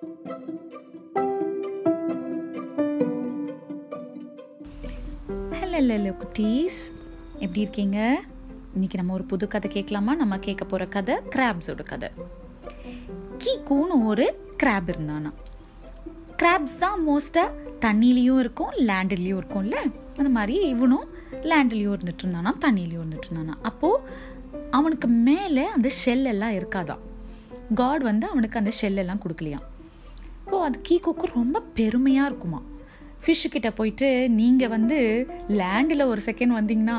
Hello hello குட்டீஸ் எப்படி இருக்கீங்க? இன்னைக்கு நம்ம ஒரு புது கதை கேட்கலாமா? நம்ம கேட்க போகிற கதை கிராப்ஸோட கதை. கீக்கூன்னு ஒரு கிராப் இருந்தானா. கிராப்ஸ் தான் மோஸ்ட்டாக தண்ணிலையும் இருக்கும் லேண்ட்லேயும் இருக்கும்ல? அந்த மாதிரி இவனும் லேண்ட்லேயும் இருந்துட்டு இருந்தானா தண்ணிலையும் இருந்துட்டு இருந்தானா. அப்போது அவனுக்கு மேலே அந்த ஷெல் எல்லாம் இருக்காதான் காட் வந்து அவனுக்கு அந்த ஷெல் எல்லாம் கொடுக்கலையாம். அப்போது அது கீகோக்கு ரொம்ப பெருமையாக இருக்குமா? ஃபிஷ்ஷுக்கிட்ட போயிட்டு நீங்கள் வந்து லேண்டில் ஒரு செகண்ட் வந்தீங்கன்னா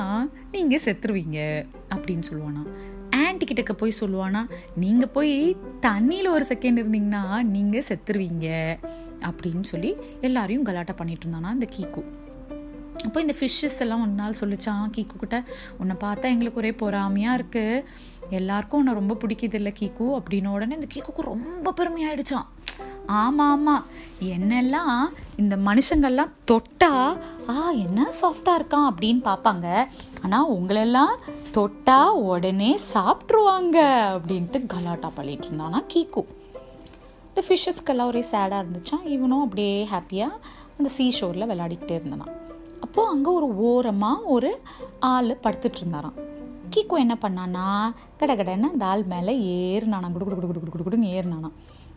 நீங்கள் செத்துருவீங்க அப்படின்னு சொல்லுவானா. ஆண்டி கிட்டக்க போய் சொல்லுவானா நீங்கள் போய் தண்ணியில் ஒரு செகண்ட் இருந்தீங்கன்னா நீங்கள் செத்துருவீங்க அப்படின்னு சொல்லி எல்லாரையும் கலாட்டா பண்ணிட்டு இருந்தானா இந்த கீக்கு அப்போ இந்த ஃபிஷ்ஷஸ் எல்லாம் ஒரு நாள் சொல்லிச்சான் கீக்கு கிட்ட உன்னை பார்த்தா எங்களுக்கு ஒரே பொறாமையாக இருக்குது எல்லாருக்கும் உன்னை ரொம்ப பிடிக்குது இல்லை கீக்கு அப்படின்னு உடனே இந்த கீக்குக்கு ரொம்ப பெருமையாயிடுச்சான் ஆமாம் ஆமாம் என்னெல்லாம் இந்த மனுஷங்கள்லாம் தொட்டா ஆ என்ன சாஃப்டாக இருக்கான் அப்படின்னு பார்ப்பாங்க. ஆனால் உங்களெல்லாம் தொட்டா உடனே சாப்பிட்ருவாங்க அப்படின்ட்டு கலாட்டா பண்ணிட்டு இருந்தானா கீக்கு. இந்த ஃபிஷ்ஷஸ்க்கெல்லாம் ஒரே சேடாக இருந்துச்சான் இவனும் அப்படியே ஹாப்பியாக அந்த சீ ஷோரில் விளையாடிக்கிட்டே இருந்தானான் அப்போது அங்கே ஒரு ஓரமாக ஒரு ஆள் படுத்துட்டு இருந்தாராம். கீக்கோ என்ன பண்ணானா கட கடன்னு அந்த ஆள் மேலே ஏறுனானா குடு குடு குடு குடு குடு குடுன்னு ஏறினானா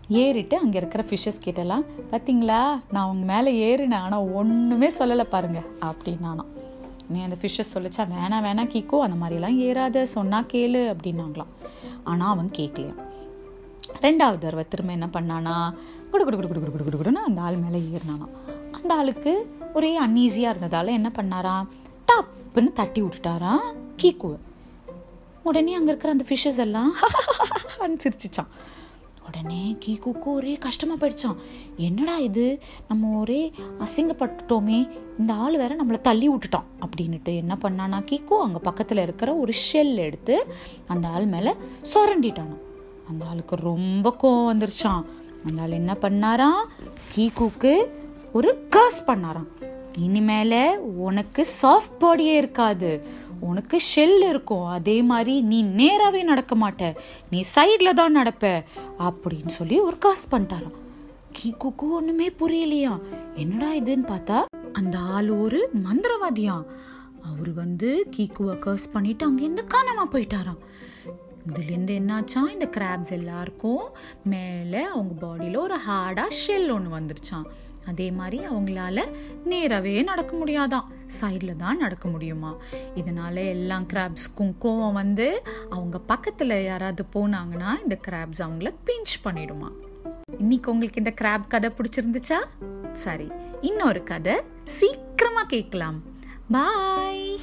ஏறிட்டு அங்கே இருக்கிற ஃபிஷ்ஷஸ் கிட்டலாம் பார்த்தீங்களா நான் அவங்க மேலே ஏறினேன். ஆனால் ஒன்றுமே சொல்லலை பாருங்க அப்படின்னானா நீ அந்த ஃபிஷ்ஷஸ் சொல்லிச்சா வேணாம் வேணாம் கீக்கோ அந்த மாதிரிலாம் ஏறாத சொன்னால் கேளு அப்படின்னாங்களாம். ஆனால் அவன் கேட்கலையாம் ரெண்டாவது தடவை திரும்ப என்ன பண்ணானா குடு குடு குடு குடு குடு குடு குடுன்னு அந்த ஆள் மேலே ஏறினானா அந்த ஆளுக்கு ஒரே அன்ஈஸியாக இருந்ததால் என்ன பண்ணாரா டப்புன்னு தட்டி விட்டுட்டாராம் கீக்குவை. உடனே அங்கே இருக்கிற அந்த ஃபிஷ்ஷஸ் எல்லாம் சிரிச்சிச்சான் உடனே கீக்குக்கு ஒரே கஷ்டமாக போயிடுச்சான் என்னடா இது? நம்ம ஒரே அசிங்கப்பட்டுட்டோமே. இந்த ஆள் வேற நம்மளை தள்ளி விட்டுட்டான் அப்படின்ட்டு என்ன பண்ணானா கீக்கு அங்கே பக்கத்தில் இருக்கிற ஒரு ஷெல் எடுத்து அந்த ஆள் மேலே சொரண்டிட்டானான் அந்த ஆளுக்கு ரொம்ப கோவம் வந்துருச்சான் அந்த ஆள் என்ன பண்ணாராம்? கீக்குக்கு ஒரு கர்ஸ் பண்ணாராம். இனிமேல உனக்கு சாஃப்ட் பாடியே இருக்காது. உனக்கு ஷெல் இருக்கும். அதே மாதிரி நீ நேராகவே நடக்க மாட்ட. நீ சைடில் தான் நடப்ப. அப்படின்னு சொல்லி ஒரு காசு பண்ணிட்டாராம். கீக்குக்கு ஒன்றுமே புரியலையா? என்னடா இதுன்னு பார்த்தா அந்த ஆள் ஒரு மந்திரவாதியா அவர் வந்து கீக்குவை கர்ஸ் பண்ணிட்டு அங்கேருந்து காணாமல் போயிட்டாராம். இதுலேருந்து என்னாச்சா? இந்த கிராப்ஸ் எல்லாருக்கும் மேலே அவங்க பாடியில் ஒரு ஹார்டாக ஷெல் ஒன்று வந்துருச்சான் அதே மாதிரி அவங்களால நேராகவே நடக்க முடியாதான். சைடில் தான் நடக்க முடியுமா? இதனால எல்லா கிராப்ஸ்க்கும் கோவம் வந்து அவங்க பக்கத்தில் யாராவது போனாங்கன்னா இந்த கிராப்ஸ் அவங்கள பிஞ்ச் பண்ணிடுமா. இன்னைக்கு உங்களுக்கு இந்த கிராப் கதை பிடிச்சிருந்துச்சா? சரி இன்னொரு கதை சீக்கிரமா கேட்கலாம். பாய்